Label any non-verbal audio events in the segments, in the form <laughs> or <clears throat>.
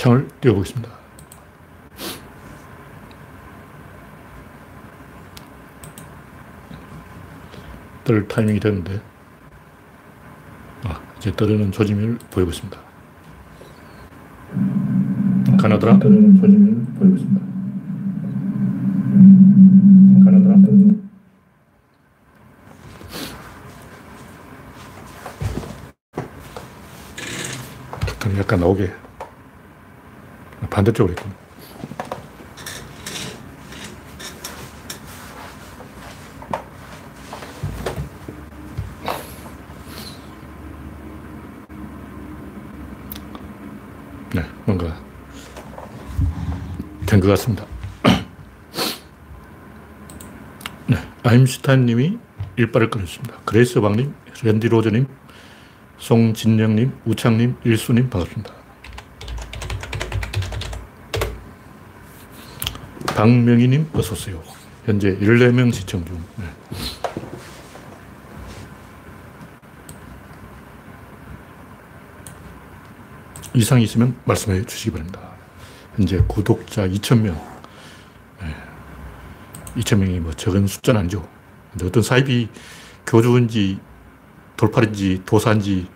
창을 띄워보겠습니다. 뜰 타이밍이 됐는데, 아, 이제 떨어는 조짐을 보이고 있습니다. 가나드라 떨어는 조짐을 보이고 있습니다. 가나드라 그럼 약간 나오게 반대쪽으로 있군. 네, 뭔가 된 것 같습니다. <clears throat> 네, 아임슈타인 님이 일발을 끊었습니다. 그레이스 박님, 랜디 로저님, 송진영님, 우창님, 일수님 반갑습니다. 박명희님 어서 오세요. 현재 14명 시청 중. 네. 이상 있으면 말씀해 주시기 바랍니다. 현재 구독자 2,000명. 네. 2,000명이 뭐 적은 숫자는 아니죠. 어떤 사입이 교주인지 돌팔인지 도사인지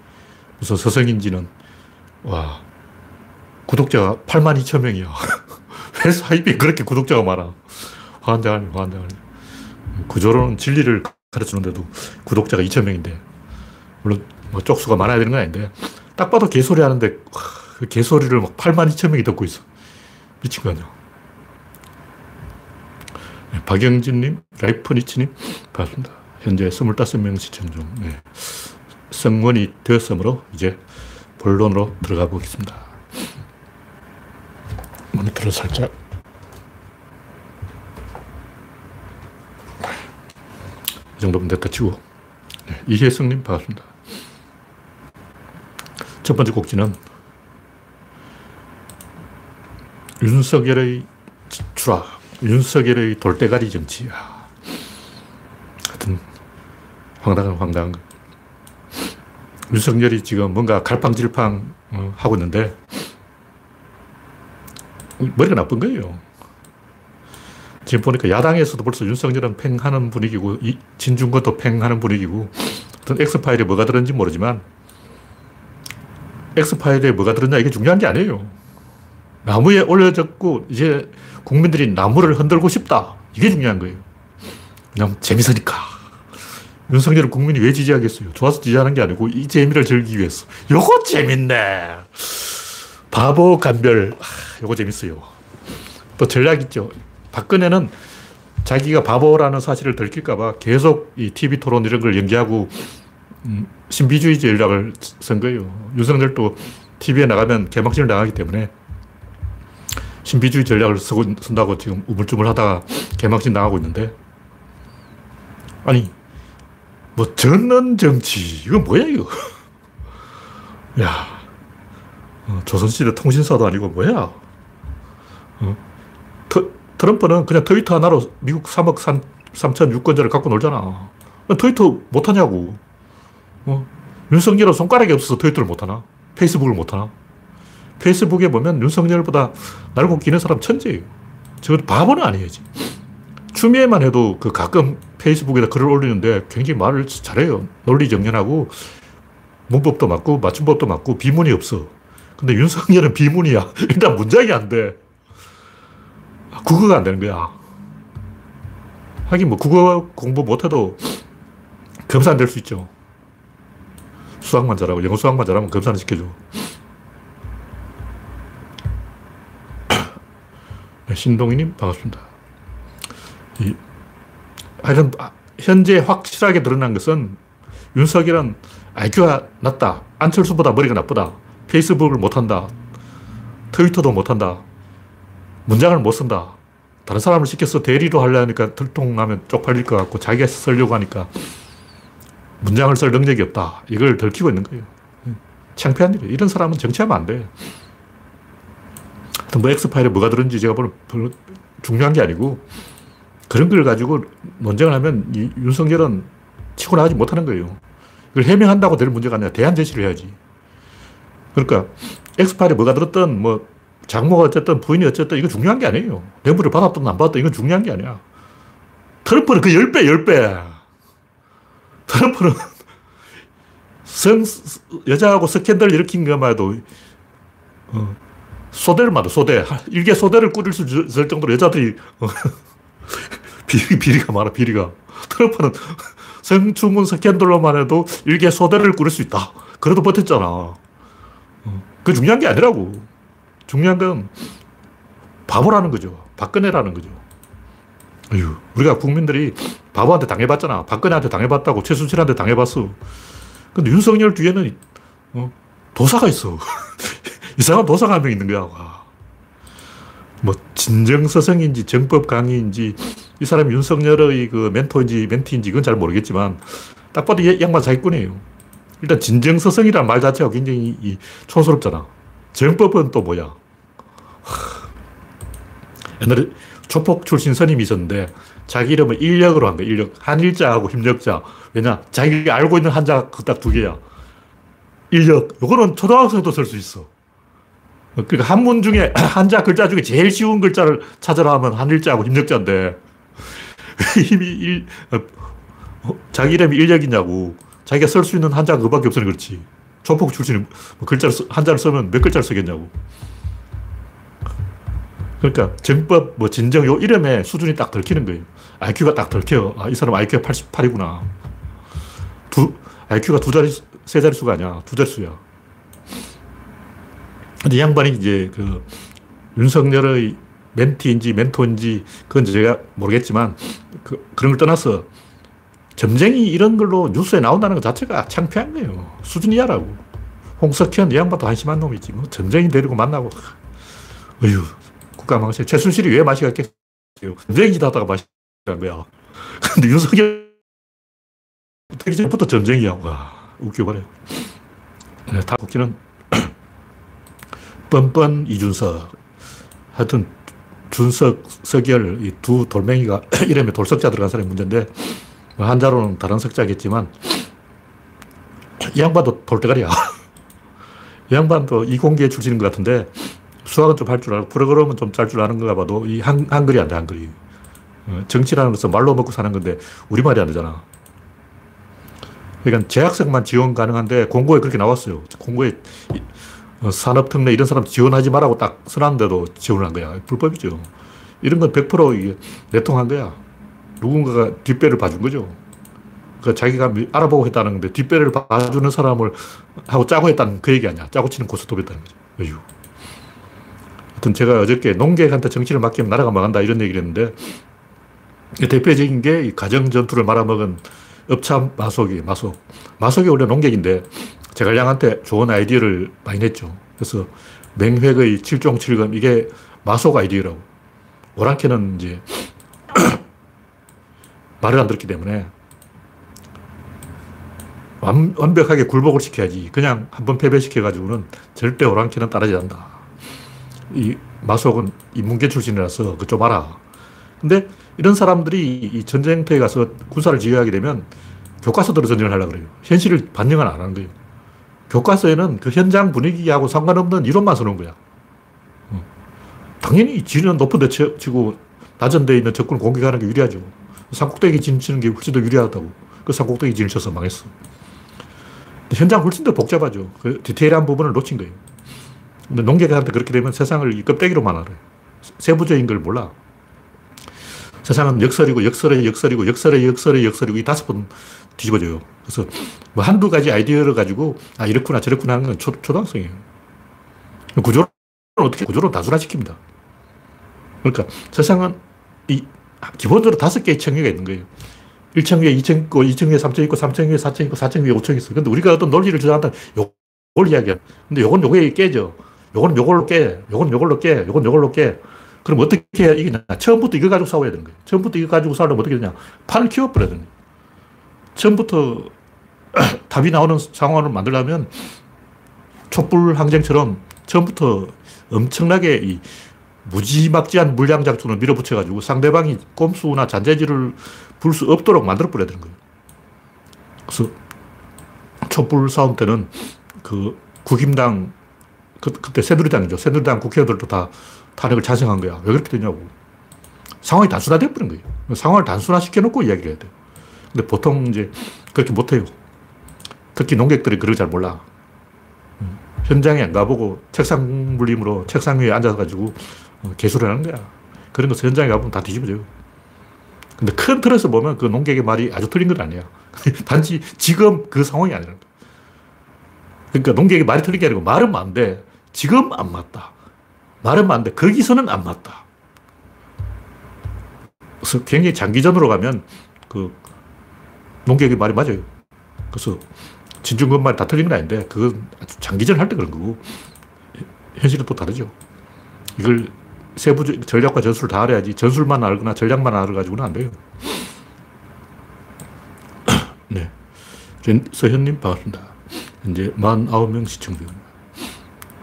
무슨 서성인지는 와 구독자가 8만 2천 명이야. <laughs> 왜 사입이 그렇게 구독자가 많아? 화한대하네, 화한대하네. 구조로는 진리를 가르치는데도 구독자가 2천 명인데 물론 뭐 쪽수가 많아야 되는 건 아닌데 딱 봐도 개소리 하는데 그 개소리를 막 8만 2천 명이 듣고 있어. 미친 거 아니야. 네, 박영진님, 라이프니치님, 반갑습니다. 현재 25명 시청 중. 네. 성원이 되었으므로 이제 본론으로 들어가 보겠습니다. 모니터를 살짝. 이 정도면 됐다 치고. 네. 이혜성님, 반갑습니다. 첫 번째 곡지는 윤석열의 추락, 윤석열의 돌대가리 정치. 하여튼 황당한 황당. 윤석열이 지금 뭔가 갈팡질팡 어, 하고 있는데 머리가 나쁜 거예요. 지금 보니까 야당에서도 벌써 윤석열은 팽하는 분위기고 진중권도 팽하는 분위기고 어떤 엑스파일에 뭐가 들었는지 모르지만 엑스파일에 뭐가 들었냐 이게 중요한 게 아니에요. 나무에 올려졌고 이제 국민들이 나무를 흔들고 싶다. 이게 중요한 거예요. 그냥 재밌으니까. 윤석열을 국민이 왜 지지하겠어요? 좋아서 지지하는 게 아니고 이 재미를 즐기기 위해서. 요거 재밌네. 바보 간별. 아, 요거 재밌어요. 또 전략 있죠. 박근혜는 자기가 바보라는 사실을 들킬까봐 계속 이 TV 토론 이런 걸 연기하고 음, 신비주의 전략을 쓴 거예요. 윤석열도 TV에 나가면 개막신을 당하기 때문에 신비주의 전략을 쓰고, 쓴다고 지금 우물쭈물 하다가 개막신 나가고 있는데 아니 뭐 전원 정치 이거 뭐야 이거 <laughs> 야 어, 조선시대 통신사도 아니고 뭐야 어? 터, 트럼프는 그냥 트위터 하나로 미국 3억 3, 3천 유권자를 갖고 놀잖아 트위터 못하냐고 어? 윤석열은 손가락이 없어서 트위터를 못하나? 페이스북을 못하나? 페이스북에 보면 윤석열보다 날고 기는 사람 천재예요. 저 바보는 아니에요. 추미애만 해도 그 가끔 페이스북에다 글을 올리는데 굉장히 말을 잘해요. 논리 정연하고 문법도 맞고 맞춤법도 맞고 비문이 없어. 근데 윤석열은 비문이야. <laughs> 일단 문장이 안 돼. 국어가 안 되는 거야. 하긴 뭐 국어 공부 못해도 검사안 될수 있죠. 수학만 잘하고 영어 수학만 잘하면 검사는 시켜줘. <coughs> 네, 신동희님 반갑습니다. 이, 하여튼 아, 현재 확실하게 드러난 것은 윤석열은 IQ가 낮다. 안철수보다 머리가 나쁘다. 페이스북을 못한다. 트위터도 못한다. 문장을 못 쓴다. 다른 사람을 시켜서 대리로 하려니까 들통나면 쪽팔릴 것 같고 자기가 쓰려고 하니까 문장을 쓸 능력이 없다. 이걸 들키고 있는 거예요. 창피한 일이에요. 이런 사람은 정치하면 안 돼. 뭐 X파일에 뭐가 들었는지 제가 보면 별로 중요한 게 아니고 그런 걸 가지고 논쟁을 하면 이 윤석열은 치고 나가지 못하는 거예요. 이걸 해명한다고 될 문제가 아니라 대안 제시를 해야지. 그러니까 X파일에 뭐가 들었든 뭐 장모가 어쨌든 부인이 어쨌든 이거 중요한 게 아니에요. 뇌물을 받았든 안 받았든 이건 중요한 게 아니야. 트럼프는 그 10배, 10배. 트럼프는 <laughs> 성, 여자하고 스캔들 일으킨 것만 해도, 어, 소대를 말해, 소대. 일개 소대를 꾸릴 수 있을 정도로 여자들이, 어, <laughs> 비리, 비리가 많아, 비리가. 트럼프는 <laughs> 성추문 스캔들로만 해도 일개 소대를 꾸릴 수 있다. 그래도 버텼잖아. 어, 그 중요한 게 아니라고. 중요한 건 바보라는 거죠. 박근혜라는 거죠. 어휴, 우리가 국민들이 바보한테 당해봤잖아. 박근혜한테 당해봤다고 최순실한테 당해봤어. 근데 윤석열 뒤에는 어, 도사가 있어. <laughs> 이상한 도사가 한 명 있는 거야. 와. 뭐 진정 서성인지 정법 강의인지 이 사람이 윤석열의 그 멘토인지 멘티인지 이건 잘 모르겠지만 딱 봐도 이 양반 사기꾼이에요. 일단 진정서성이라는 말 자체가 굉장히 이 촌스럽잖아. 정법은 또 뭐야? 옛날에 조폭 출신 선임이 있었는데 자기 이름을 인력으로 한 거야. 인력. 한일자하고 힘력자. 왜냐? 자기가 알고 있는 한자 그 딱 두 개야. 인력. 요거는 초등학생도 쓸 수 있어. 그러니까 한문 중에 <clears throat> 한자 글자 중에 제일 쉬운 글자를 찾으라 하면 한일자하고 힘력자인데 왜 <laughs> 힘이 일, 어, 자기 이름이 인력이냐고. 자기가 쓸 수 있는 한자가 그밖에 없으니 그렇지. 조폭 출신이 뭐 글자를, 한자를 쓰면 몇 글자를 쓰겠냐고. 그러니까 정법, 뭐 진정 요 이름에 수준이 딱 들키는 거예요. IQ가 딱 들켜. 아, 이 사람 IQ가 88이구나. 두, IQ가 두 자리, 세 자릿수가 아니야. 두 자릿수야. 근데 이 양반이 이제 그 윤석열의 멘티인지 멘토인지 그건 제가 모르겠지만 그, 그런 걸 떠나서 점쟁이 이런 걸로 뉴스에 나온다는 것 자체가 창피한 거예요. 수준이 야라고. 홍석현 이 양반도 한심한 놈이지. 뭐 점쟁이 데리고 만나고. 어휴, 국가 망신. 최순실이 왜 맛이 갔겠어요? 점쟁이 짓 하다가 맛이 간 거야. 근데 윤석열 되기 전부터 점쟁이야. 와, 웃겨버려. 네, 다 웃기는 <clears throat> 뻔뻔 이준석. 하여튼 준석, 석열 이 두 돌멩이가 <clears throat> 이름에 돌석자 들어간 사람이 문제인데 뭐 한자로는 다른 석자겠지만 이 양반도 돌대가리야. <laughs> 이 양반도 이공계 출신인 것 같은데 수학은 좀 할 줄 알고 프로그램은 좀 짤 줄 아는 거가 봐도 이 한, 한글이 안 돼, 한글이. 어, 정치라는 것은 말로 먹고 사는 건데 우리말이 안 되잖아. 그러니까 재학생만 지원 가능한데 공고에 그렇게 나왔어요. 공고에 어, 산업특례 이런 사람 지원하지 말라고 딱 써놨는데도 지원을 한 거야. 불법이죠. 이런 건 100% 내통한 거야. 누군가가 뒷배를 봐준 거죠. 그 자기가 알아보고 했다는 건데 뒷배를 봐주는 사람을 하고 짜고 했다는 그 얘기 아니야. 짜고 치는 고스톱이었다는 거죠. 어휴. 하여튼 제가 어저께 농객한테 정치를 맡기면 나라가 망한다 이런 얘기를 했는데 대표적인 게 가정 전투를 말아먹은 업참 마속이 마속. 마속이 원래 농객인데 제갈량한테 좋은 아이디어를 많이 냈죠. 그래서 맹획의 7종 7금 이게 마속 아이디어라고. 오랑캐는 이제 말을 안 들었기 때문에 완, 완벽하게 굴복을 시켜야지. 그냥 한 번 패배시켜가지고는 절대 오랑캐는 따르지 않는다. 이 마속은 인문계 출신이라서 그 좀 알아. 근데 이런 사람들이 이 전쟁터에 가서 군사를 지휘하게 되면 교과서대로 전쟁을 하려고 그래요. 현실을 반영을 안 하는 거예요. 교과서에는 그 현장 분위기하고 상관없는 이론만 써놓은 거야. 어. 당연히 지리는 높은 데 치고 낮은 데 있는 적군을 공격하는 게 유리하죠. 산꼭대기 진 치는 게 훨씬 더 유리하다고. 그 산꼭대기 진을 쳐서 망했어. 현장 훨씬 더 복잡하죠. 그 디테일한 부분을 놓친 거예요. 근데 농객한테 그렇게 되면 세상을 이 껍데기로만 알아요. 세부적인 걸 몰라. 세상은 역설이고, 역설의 역설이고, 역설의 역설의 역설이고, 이 다섯 번 뒤집어져요. 그래서 뭐 한두 가지 아이디어를 가지고, 아, 이렇구나, 저렇구나 하는 건 초, 초등학생이에요. 구조를 어떻게, 구조를 다순화시킵니다. 그러니까 세상은 이 기본적으로 다섯 개의 청위가 있는 거예요. 1층 위에 2층 있고, 2층 위에 3층 있고, 3층 위에 4층 있고, 4층 위에 5층 있어. 근데 우리가 어떤 논리를 주장한다 요걸 이야기야. 근데 요건 요거에 깨져. 요건 요걸로 깨. 요건 요걸로 깨. 요건 요걸로 깨. 그럼 어떻게 이기냐. 처음부터 이거 가지고 싸워야 되는 거예요. 처음부터 이거 가지고 싸우려면 어떻게 되냐. 판을 키워버려야 되는 거예요. 처음부터 <clears throat> 답이 나오는 상황을 만들려면 촛불 항쟁처럼 처음부터 엄청나게 이 무지막지한 물량 작전을 밀어붙여가지고 상대방이 꼼수나 잔재질을 불 수 없도록 만들어버려야 되는 거예요. 그래서 촛불 싸움 때는 그 국임당 그, 그때 새누리당이죠. 새누리당 국회의원들도 다 탄핵을 찬성한 거야. 왜 그렇게 되냐고. 상황이 단순화되어버린 거예요. 상황을 단순화시켜놓고 이야기를 해야 돼요. 근데 보통 이제 그렇게 못해요. 특히 농객들이 그걸 잘 몰라. 음, 현장에 안 가보고 책상 물림으로 책상 위에 앉아가지고 어, 개수를 하는 거야. 그런 거 현장에 가보면 다 뒤집어져요. 근데 큰 틀에서 보면 그 농객의 말이 아주 틀린 건 아니야. <laughs> 단지 지금 그 상황이 아니라. 그러니까 농객의 말이 틀린 게 아니고 말은 맞는데 지금 안 맞다. 말은 맞는데 거기서는 안 맞다. 그래서 굉장히 장기전으로 가면 그 농객의 말이 맞아요. 그래서 진중권 말이 다 틀린 건 아닌데 그건 장기전 할 때 그런 거고 현실은 또 다르죠. 이걸 세부 전략과 전술을 다 알아야지 전술만 알거나 전략만 알아가지고는 안 돼요. <coughs> 네. 서현님 반갑습니다. 현재 49명 시청 중입니다.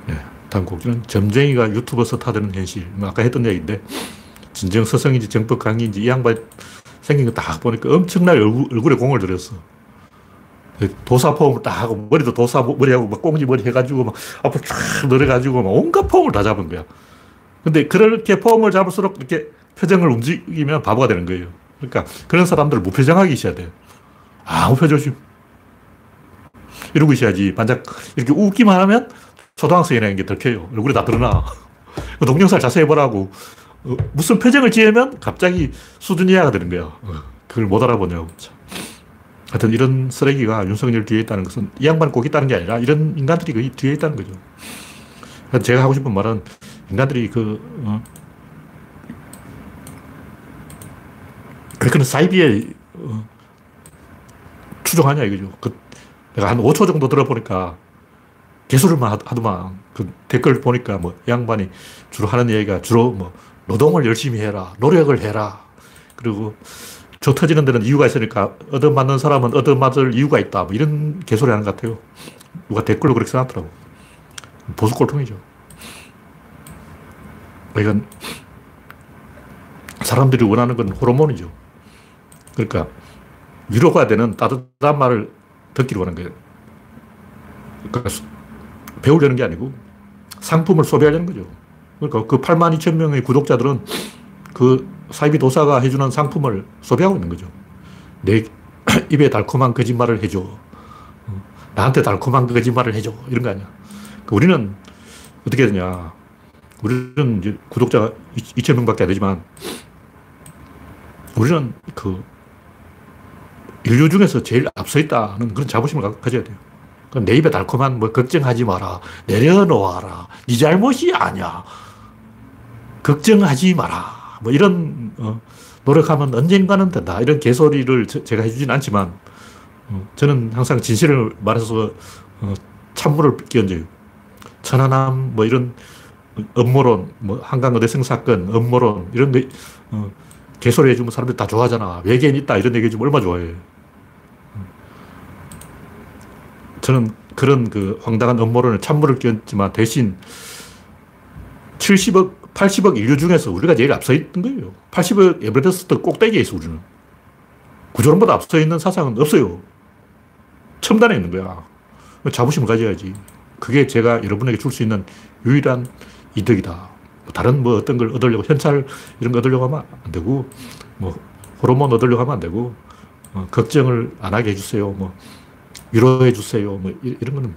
네. 다음 곡지는 점쟁이가 유튜버 스타되는 현실. 뭐 아까 했던 얘기인데 진정 서성인지 정법 강의인지 이 양반 생긴 거 딱 보니까 엄청나게 얼굴, 에 공을 들였어. 도사 폼을 딱 하고 머리도 도사 머리하고 막 꽁지 머리 해가지고 막 앞으로 쫙 늘어가지고 막 온갖 폼을 다 잡은 거야. 근데 그렇게 폼을 잡을수록 이렇게 표정을 움직이면 바보가 되는 거예요. 그러니까 그런 사람들을 무표정하게 있어야 돼요. 아무 표정심. 이러고 있어야지. 반짝 이렇게 웃기만 하면 초등학생이라는 게 들켜요. 얼굴이 다 드러나. 동영상 자세히 보라고. 어, 무슨 표정을 지으면 갑자기 수준 이하가 되는 거야. 어, 그걸 못 알아보냐고. 하여튼 이런 쓰레기가 윤석열 뒤에 있다는 것은 이 양반 꼭 있다는 게 아니라 이런 인간들이 그 뒤에 있다는 거죠. 제가 하고 싶은 말은 인간들이 그, 어, 그렇게는 사이비에 어, 추종하냐 이거죠. 그, 내가 한 5초 정도 들어보니까 개수를만 하더만 그 댓글 보니까 뭐 양반이 주로 하는 얘기가 주로 뭐 노동을 열심히 해라, 노력을 해라. 그리고 저 터지는 데는 이유가 있으니까 얻어맞는 사람은 얻어맞을 이유가 있다. 뭐 이런 개소리 하는 것 같아요. 누가 댓글로 그렇게 써놨더라고. 보수 꼴통이죠. 이건 사람들이 원하는 건 호르몬이죠. 그러니까 위로가 되는 따뜻한 말을 듣기로 하는 거예요. 그러니까 배우려는 게 아니고 상품을 소비하려는 거죠. 그러니까 그 8만 2천 명의 구독자들은 그 사이비 도사가 해주는 상품을 소비하고 있는 거죠. 내 <clears throat> 입에 달콤한 거짓말을 해줘. 나한테 달콤한 거짓말을 해줘. 이런 거 아니야. 그 우리는 어떻게 되냐. 우리는 이제 구독자가 2천 명밖에 안 되지만 우리는 그 인류 중에서 제일 앞서 있다는 그런 자부심을 가져야 돼요. 내 입에 달콤한 뭐 걱정하지 마라. 내려놓아라. 네 잘못이 아니야. 걱정하지 마라. 뭐 이런 어, 노력하면 언젠가는 된다. 이런 개소리를 저, 제가 해주진 않지만 어, 저는 항상 진실을 말해서 어, 찬물을 끼얹어요. 천안함 뭐 이런 업무론, 뭐 한강 어대성 사건, 업무론 이런 게 어, 개소리 해주면 사람들이 다 좋아하잖아. 외계인 있다 이런 얘기 해주면 얼마나 좋아해. 저는 그런 그 황당한 음모론에 찬물을 끼얹지만 대신 70억, 80억 인류 중에서 우리가 제일 앞서 있던 거예요. 80억 에베레스트 꼭대기에 있어, 우리는. 구조론보다 앞서 있는 사상은 없어요. 첨단에 있는 거야. 자부심을 가져야지. 그게 제가 여러분에게 줄 수 있는 유일한 이득이다. 다른 뭐 어떤 걸 얻으려고, 현찰 이런 거 얻으려고 하면 안 되고, 뭐 호르몬 얻으려고 하면 안 되고, 어, 걱정을 안 하게 해주세요. 뭐 위로해 주세요. 뭐 이런 거는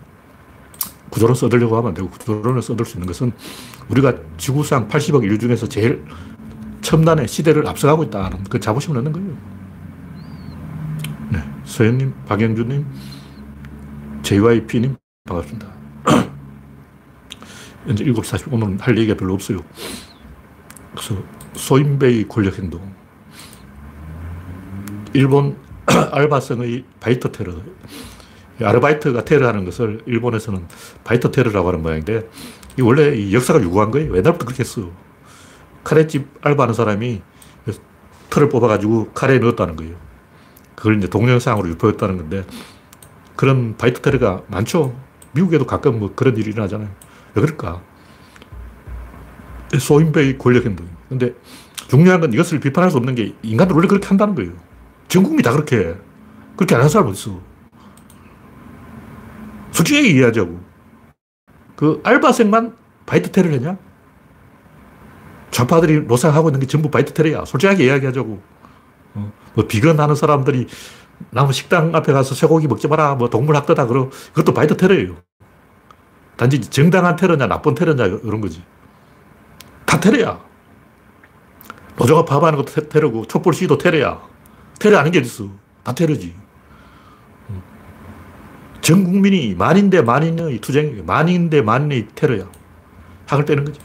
구조론 써들려고 하면 안 되고 구조론을 써들 수 있는 것은 우리가 지구상 80억 인류 중에서 제일 첨단의 시대를 앞서가고 있다는 그 자부심을 얻는 거예요. 네. 서현님, 박영준님, JYP님, 반갑습니다. <clears throat> 현재 7시 40분, 오늘은 할 얘기가 별로 없어요. 그래서 소인배의 권력행동. 일본 <clears throat> 알바생의 바이트 테러. 아르바이트가 테러하는 것을 일본에서는 바이트 테러라고 하는 모양인데 이 원래 역사가 유구한 거예요. 옛날부터 그렇게 했어. 카레집 알바하는 사람이 틀을 뽑아가지고 카레에 넣었다는 거예요. 그걸 이제 동영상으로 유포했다는 건데 그런 바이트 테러가 많죠. 미국에도 가끔 뭐 그런 일이 일어나잖아요. 왜 그럴까? 소인배의 권력 행동. 근데 중요한 건 이것을 비판할 수 없는 게 인간들 원래 그렇게 한다는 거예요. 전 국민이 다 그렇게 해. 그렇게 안 하는 사람 어딨어. 솔직히 이해하자고. 그 알바생만 바이트 테러를 했냐? 좌파들이 노상하고 있는 게 전부 바이트 테러야. 솔직하게 이야기하자고. 어, 뭐 비건 하는 사람들이 남의 식당 앞에 가서 쇠고기 먹지 마라, 뭐 동물 학대다, 그러 그것도 바이트 테러예요. 단지 정당한 테러냐, 나쁜 테러냐, 이런 거지. 다 테러야. 노조가 파업하는 것도 테러고, 촛불 시위도 테러야. 테러 아닌 게 어딨어. 다 테러지. 전 국민이 만인 대 만인의 투쟁, 만인 대 만인의 테러야. 학을 떼는 거지.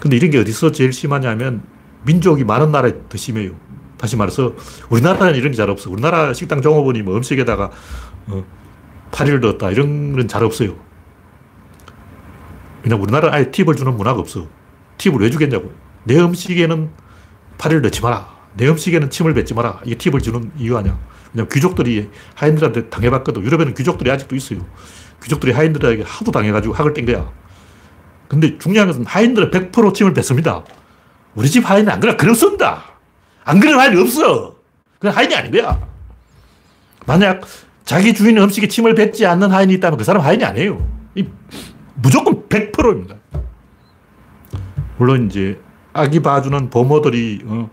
근데 이런 게 어디서 제일 심하냐면 민족이 많은 나라에 더 심해요. 다시 말해서 우리나라는 이런 게 잘 없어. 우리나라 식당 종업원이 뭐 음식에다가 어, 파리를 넣었다. 이런 건 잘 없어요. 왜냐면 우리나라는 아예 팁을 주는 문화가 없어. 팁을 왜 주겠냐고. 내 음식에는 파리를 넣지 마라. 내 음식에는 침을 뱉지 마라. 이게 팁을 주는 이유 아니야. 왜냐면 귀족들이 하인들한테 당해봤거든. 유럽에는 귀족들이 아직도 있어요. 귀족들이 하인들에게 하도 당해가지고 학을 뗀 거야. 근데 중요한 것은 하인들은 100% 침을 뱉습니다. 우리 집 하인은 안 그래. 그럼 쏜다. 안 그런 하인이 없어. 그건 하인이 아닌 거야. 만약 자기 주인 음식에 침을 뱉지 않는 하인이 있다면 그 사람 하인이 아니에요. 무조건 100%입니다. 물론 이제 아기 봐주는 보모들이 어,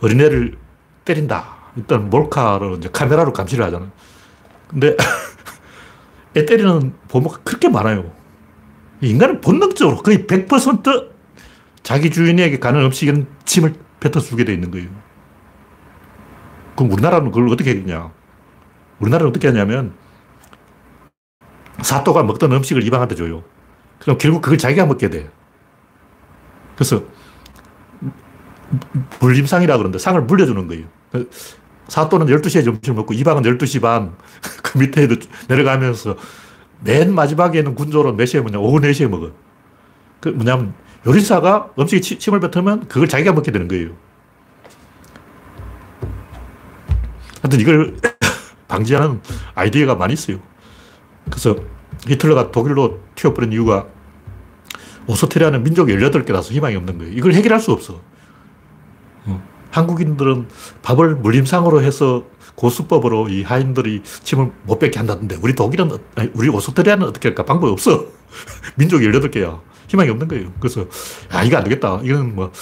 어린애를 때린다. 일단 몰카로 이제 카메라로 감시를 하잖아. 근데 <laughs> 애 때리는 보모가 그렇게 많아요. 인간은 본능적으로 거의 100% 자기 주인에게 가는 음식에는 침을 뱉어 주게 돼 있는 거예요. 그럼 우리나라는 그걸 어떻게 했냐? 우리나라는 어떻게 하냐면 사또가 먹던 음식을 이방한테 줘요. 그럼 결국 그걸 자기가 먹게 돼. 그래서 물림상이라 그러는데 상을 물려주는 거예요. 사또는 12시에 점심을 먹고 이방은 12시 반, <laughs> 그 밑에 내려가면서 맨 마지막에는 군조로 몇 시에 먹냐? 오후 4시에 먹어. 그 뭐냐면 요리사가 음식에 침을 뱉으면 그걸 자기가 먹게 되는 거예요. 하여튼 이걸 <laughs> 방지하는 아이디어가 많이 있어요. 그래서 히틀러가 독일로 튀어버린 이유가 오스트리아는 민족이 18개라서 희망이 없는 거예요. 이걸 해결할 수 없어. 한국인들은 밥을 물림상으로 해서 고수법으로 이 하인들이 침을 못 뱉게 한다던데 우리 독일은, 아니, 우리 오스트리아는 어떻게 할까? 방법이 없어. <laughs> 민족이 18개야. 희망이 없는 거예요. 그래서, 아, 이거 안 되겠다. 이건 뭐,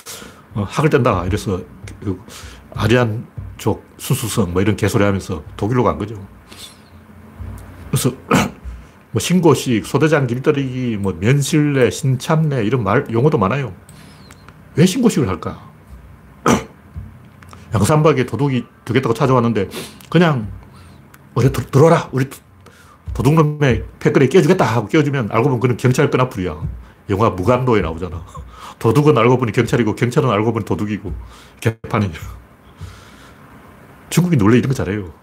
어, 학을 뗀다. 이래서, 그, 아리안족 순수성 뭐 이런 개소리 하면서 독일로 간 거죠. 그래서, <clears throat> 뭐, 신고식, 소대장 길들이기, 뭐, 면실례, 신참례, 이런 말, 용어도 많아요. 왜 신고식을 할까? <clears throat> 양산박에 도둑이 되겠다고 찾아왔는데 그냥 어래 들어와라. 우리 도둑놈의 패거리 깨주겠다 하고 깨워주면 알고 보면 그는 경찰 끈앞풀이야. 영화 무간도에 나오잖아. <laughs> 도둑은 알고 보니 경찰이고 경찰은 알고 보니 도둑이고 개판이야. 중국이 원래 이런 거 잘해요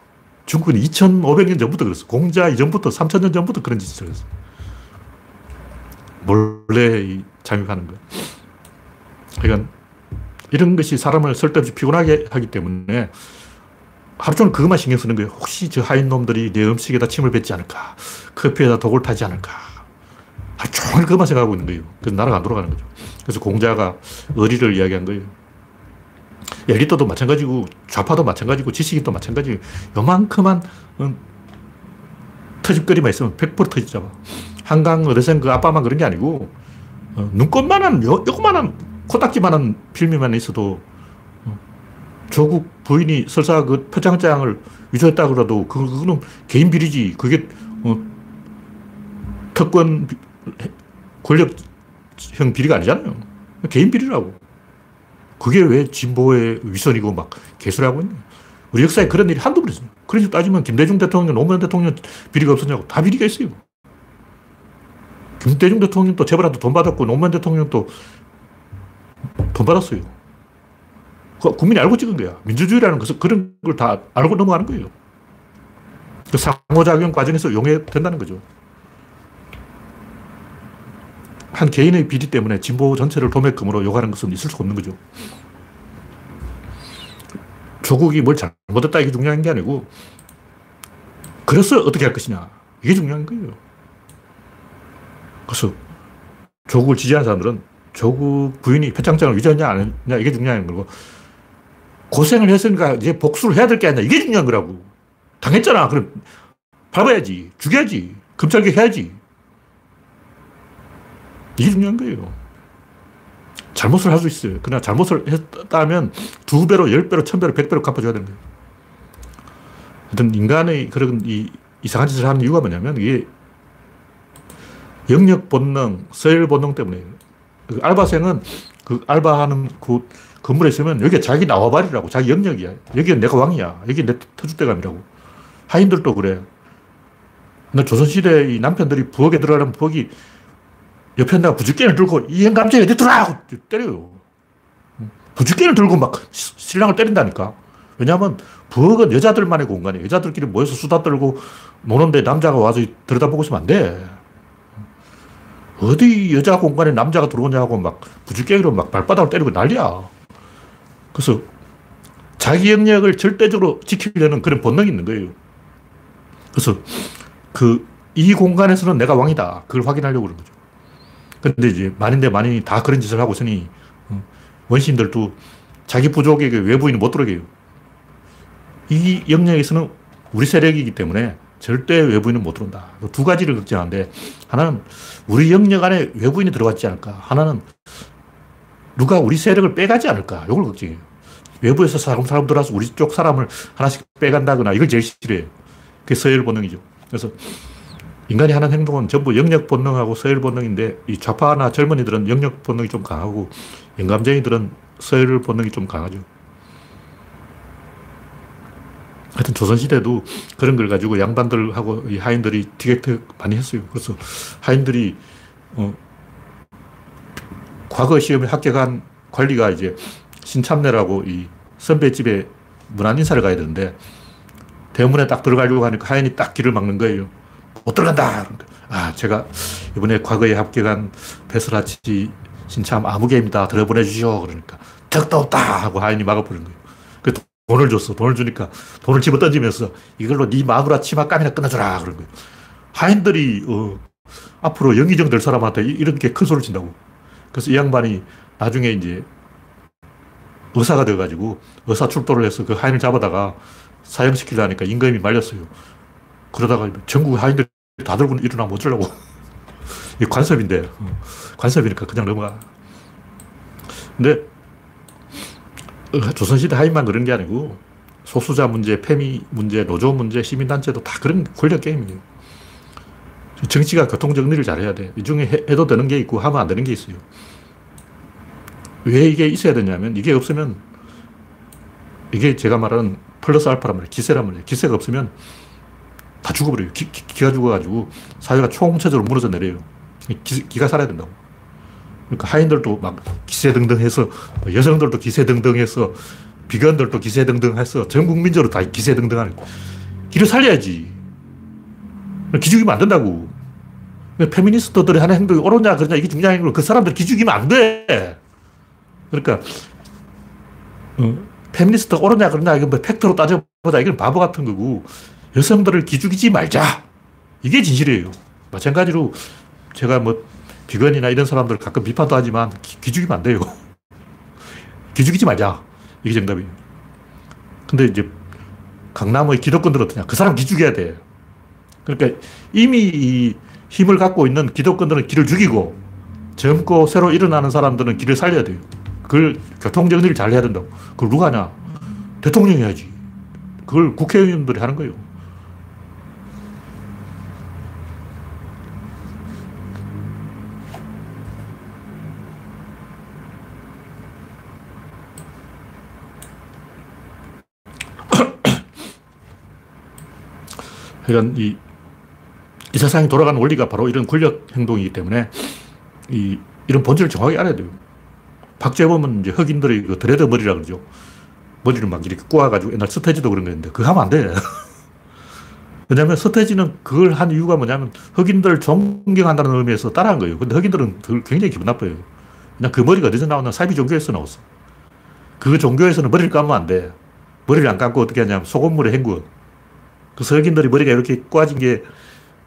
중국은 2500년 전부터 그랬어 공자 이전부터 3000년 전부터 그런 짓을 했어 몰래 잠입하는 거야 그러니까 이런 것이 사람을 쓸데없이 피곤하게 하기 때문에 하루 종일 그것만 신경 쓰는 거예요. 혹시 저 하인 놈들이 내 음식에다 침을 뱉지 않을까? 커피에다 독을 타지 않을까? 하루 종일 그것만 생각하고 있는 거예요. 그래서 나라가 안 돌아가는 거죠. 그래서 공자가 의리를 이야기한 거예요. 엘리트도 마찬가지고 좌파도 마찬가지고 지식인도 마찬가지 요만큼만 음, 터집거리만 있으면 100% 터지잖아. 한강 어르신 그 아빠만 그런 게 아니고 어, 눈꽃만한 요, 요만한 코딱지만한 필름만 있어도 어, 조국 부인이 설사 그 표창장을 위조했다 그래도 그거는 개인 비리지. 그게 어, 특권 권력형 비리가 아니잖아요. 개인 비리라고. 그게 왜 진보의 위선이고 막 개소리하고 있냐. 우리 역사에 그런 일이 한두 번 있어요. 그래서 따지면 김대중 대통령, 노무현 대통령 비리가 없었냐고. 다 비리가 있어요. 김대중 대통령도 재벌한테 돈 받았고, 노무현 대통령도 돈 받았어요. 그 국민이 알고 찍은 거야. 민주주의라는 것은 그런 걸 다 알고 넘어가는 거예요. 그 상호작용 과정에서 용해된다는 거죠. 한 개인의 비리 때문에 진보 전체를 도매금으로 욕하는 것은 있을 수가 없는 거죠. 조국이 뭘 잘못했다 이게 중요한 게 아니고 그래서 어떻게 할 것이냐 이게 중요한 거예요. 그래서 조국을 지지하는 사람들은 조국 부인이 표창장을 위조했냐 안 했냐 이게 중요한 거고 고생을 했으니까 이제 복수를 해야 될 게 아니라 이게 중요한 거라고. 당했잖아. 그럼 밟아야지. 죽여야지. 검찰개 해야지. 이게 중요한 거예요. 잘못을 할 수 있어요. 그러나 잘못을 했다면 두 배로, 열 배로, 천 배로, 백 배로 갚아줘야 되는 거예요. 하여튼 인간의 그런 이 이상한 짓을 하는 이유가 뭐냐면 이게 영역 본능, 서열 본능 때문에요. 그 알바생은 그 알바하는 그 건물에 있으면 여기 자기 나와바리라고 자기 영역이야. 여기는 내가 왕이야. 여기 내 터줏대감이라고. 하인들도 그래. 근데 조선시대 이 남편들이 부엌에 들어가면 부엌이 옆에 내가 부주깨를 들고 이 영감쟁이 어디 들어와! 하고 때려요. 부주깨를 들고 막 신랑을 때린다니까. 왜냐하면 부엌은 여자들만의 공간이에요. 여자들끼리 모여서 수다 떨고 노는데 남자가 와서 들여다보고 있으면 안 돼. 어디 여자 공간에 남자가 들어오냐고 막 부주깨기로 막 발바닥을 때리고 난리야. 그래서 자기 영역을 절대적으로 지키려는 그런 본능이 있는 거예요. 그래서 그 이 공간에서는 내가 왕이다. 그걸 확인하려고 그러는 거죠. 근데 이제 만인데 만인이 다 그런 짓을 하고 있으니 어, 원시인들도 자기 부족에게 외부인을 못 들어게요. 이 영역에서는 우리 세력이기 때문에 절대 외부인은 못 들어온다. 두 가지를 걱정하는데 하나는 우리 영역 안에 외부인이 들어갔지 않을까. 하나는 누가 우리 세력을 빼가지 않을까. 이걸 걱정해요. 외부에서 사람, 사람 들어와서 우리 쪽 사람을 하나씩 빼간다거나 이걸 제일 싫어해요. 그게 서열 본능이죠. 그래서 인간이 하는 행동은 전부 영역 본능하고 서열 본능인데 이 좌파나 젊은이들은 영역 본능이 좀 강하고 영감쟁이들은 서열 본능이 좀 강하죠. 하여튼 조선시대도 그런 걸 가지고 양반들하고 이 하인들이 디렉트 많이 했어요. 그래서 하인들이, 어, 과거 시험에 합격한 관리가 이제 신참내라고 이 선배 집에 문안 인사를 가야 되는데 대문에 딱 들어가려고 하니까 하인이 딱 길을 막는 거예요. 못 들어간다. 아, 제가 이번에 과거에 합격한 베스라치 신참 아무개입니다. 들어보내 주시오. 그러니까 턱도 없다 하고 하인이 막아버린 거예요. 그 돈을 줬어. 돈을 주니까 돈을 집어 던지면서 이걸로 네 마누라 치마감이나 끊어주라. 그런 거예요. 하인들이 어, 앞으로 영의정 될 사람한테 이렇게 큰 소리를 친다고. 그래서 이 양반이 나중에 이제 의사가 돼가지고 의사 출도를 해서 그 하인을 잡아다가 사형시키려니까 임금이 말렸어요. 그러다가 전국 하인들 다 들고 일어나면 어쩌려고. 이 관섭인데. 어, 관섭이니까 그냥 넘어가. 근데 어, 조선시대 하인만 그런 게 아니고 소수자 문제, 페미 문제, 노조 문제, 시민단체도 다 그런 권력 게임이에요. 정치가 교통정리를 잘해야 돼. 이 중에 해도 되는 게 있고 하면 안 되는 게 있어요. 왜 이게 있어야 되냐면 이게 없으면 이게 제가 말하는 플러스 알파란 말이에요. 기세란 말이에요. 기세가 없으면 다 죽어버려요. 기, 가 죽어가지고 사회가 총체적으로 무너져 내려요. 기, 기가 살아야 된다고. 그러니까 하인들도 막 기세등등해서 여성들도 기세등등해서 비건들도 기세등등해서 전 국민적으로 다 기세등등하는 길을 살려야지. 기죽이면 안 된다고. 페미니스트들이 하는 행동이 옳으냐 그러냐 이게 중요한 거고 그 사람들 기죽이면 안 돼. 그러니까 어, 페미니스트가 옳으냐 그러냐 이건 뭐 팩트로 따져보자 이건 바보 같은 거고 여성들을 기죽이지 말자. 이게 진실이에요. 마찬가지로 제가 뭐 비건이나 이런 사람들 가끔 비판도 하지만 기, 죽이면 안 돼요. <laughs> 기죽이지 말자. 이게 정답이에요. 근데 이제 강남의 기독권들은 어떠냐. 그 사람 기죽여야 돼. 그러니까 이미 힘을 갖고 있는 기독권들은 길을 죽이고 젊고 새로 일어나는 사람들은 길을 살려야 돼요. 그걸 교통정리를 잘 해야 된다고. 그걸 누가 하냐? 대통령이 해야지. 그걸 국회의원들이 하는 거예요. 그러니까 이, 이 세상이 돌아가는 원리가 바로 이런 권력 행동이기 때문에 이, 이런 본질을 정확히 알아야 돼요. 박재범은 이제 흑인들이 그 드레드 머리라 그러죠. 머리를 막 이렇게 꼬아가지고 옛날 스테지도 그런 거였는데 그거 하면 안 돼. <laughs> 왜냐면 스테지는 그걸 한 이유가 뭐냐면 흑인들 존경한다는 의미에서 따라한 거예요. 근데 흑인들은 굉장히 기분 나빠요. 그냥 그 머리가 어디서 나왔나? 사이비 종교에서 나왔어. 그 종교에서는 머리를 감으면 안 돼. 머리를 안 감고 어떻게 하냐면 소금물에 헹구 그 서양인들이 머리가 이렇게 꼬아진 게,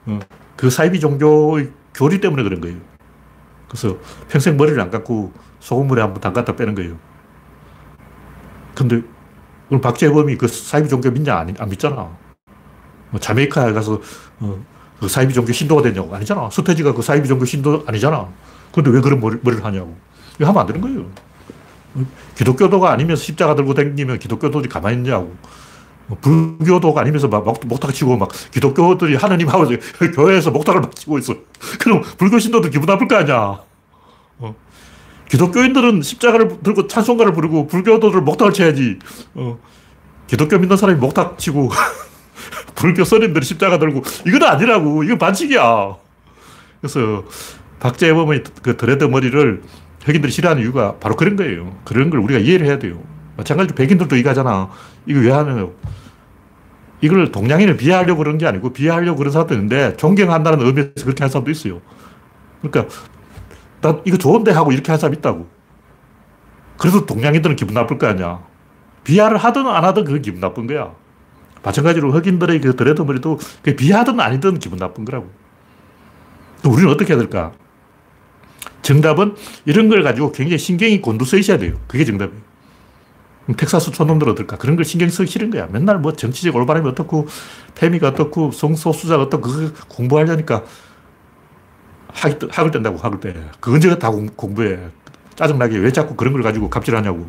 어, 그 사이비 종교의 교리 때문에 그런 거예요. 그래서 평생 머리를 안 감고 소금물에 한번 담갔다 빼는 거예요. 근데 오늘 박재범이 그 사이비 종교 믿냐? 안, 안 믿잖아. 뭐 자메이카에 가서 어, 그 사이비 종교 신도가 됐냐고 아니잖아. 서태지가 그 사이비 종교 신도 아니잖아. 근데 왜 그런 머리 를 하냐고. 이거 하면 안 되는 거예요. 기독교도가 아니면서 십자가 들고 다니면 기독교도들이 가만히 있냐고. 뭐 불교도가 아니면서 막 목탁 치고 막 기독교들이 하느님 하고 <laughs> 교회에서 목탁을 막 치고 있어. 그럼 불교 신도들 기분 나쁠 거 아니야. 어. 기독교인들은 십자가를 들고 찬송가를 부르고 불교도들 목탁을 쳐야지. 어. 기독교 믿는 사람이 목탁 치고 <laughs> 불교 선임들이 십자가 들고 이건 아니라고. 이건 반칙이야. 그래서 박재범의 그 드레드 머리를 흑인들이 싫어하는 이유가 바로 그런 거예요. 그런 걸 우리가 이해를 해야 돼요. 마찬가지로 백인들도 이거잖아. 이거 왜 하는 이걸 동양인을 비하하려고 그런 게 아니고 비하하려고 그런 사람도 있는데 존경한다는 의미에서 그렇게 한 사람도 있어요. 그러니까 나 이거 좋은데 하고 이렇게 한 사람 있다고. 그래도 동양인들은 기분 나쁠 거 아니야. 비하를 하든 안 하든 그게 기분 나쁜 거야. 마찬가지로 흑인들의 그 드레드머리도 비하든 아니든 기분 나쁜 거라고. 우리는 어떻게 해야 될까? 정답은 이런 걸 가지고 굉장히 신경이 곤두서 있어야 돼요. 그게 정답이에요. 텍사스 촌놈들 어떨까? 그런 걸 신경 쓰기 싫은 거야. 맨날 뭐 정치적 올바름이 어떻고, 페미가 어떻고, 성소수자가 어떻고, 그거 공부하려니까 학이, 학을 뗀다고, 학을 떼. 그 언제가 다 공, 부해 짜증나게 왜 자꾸 그런 걸 가지고 갑질하냐고.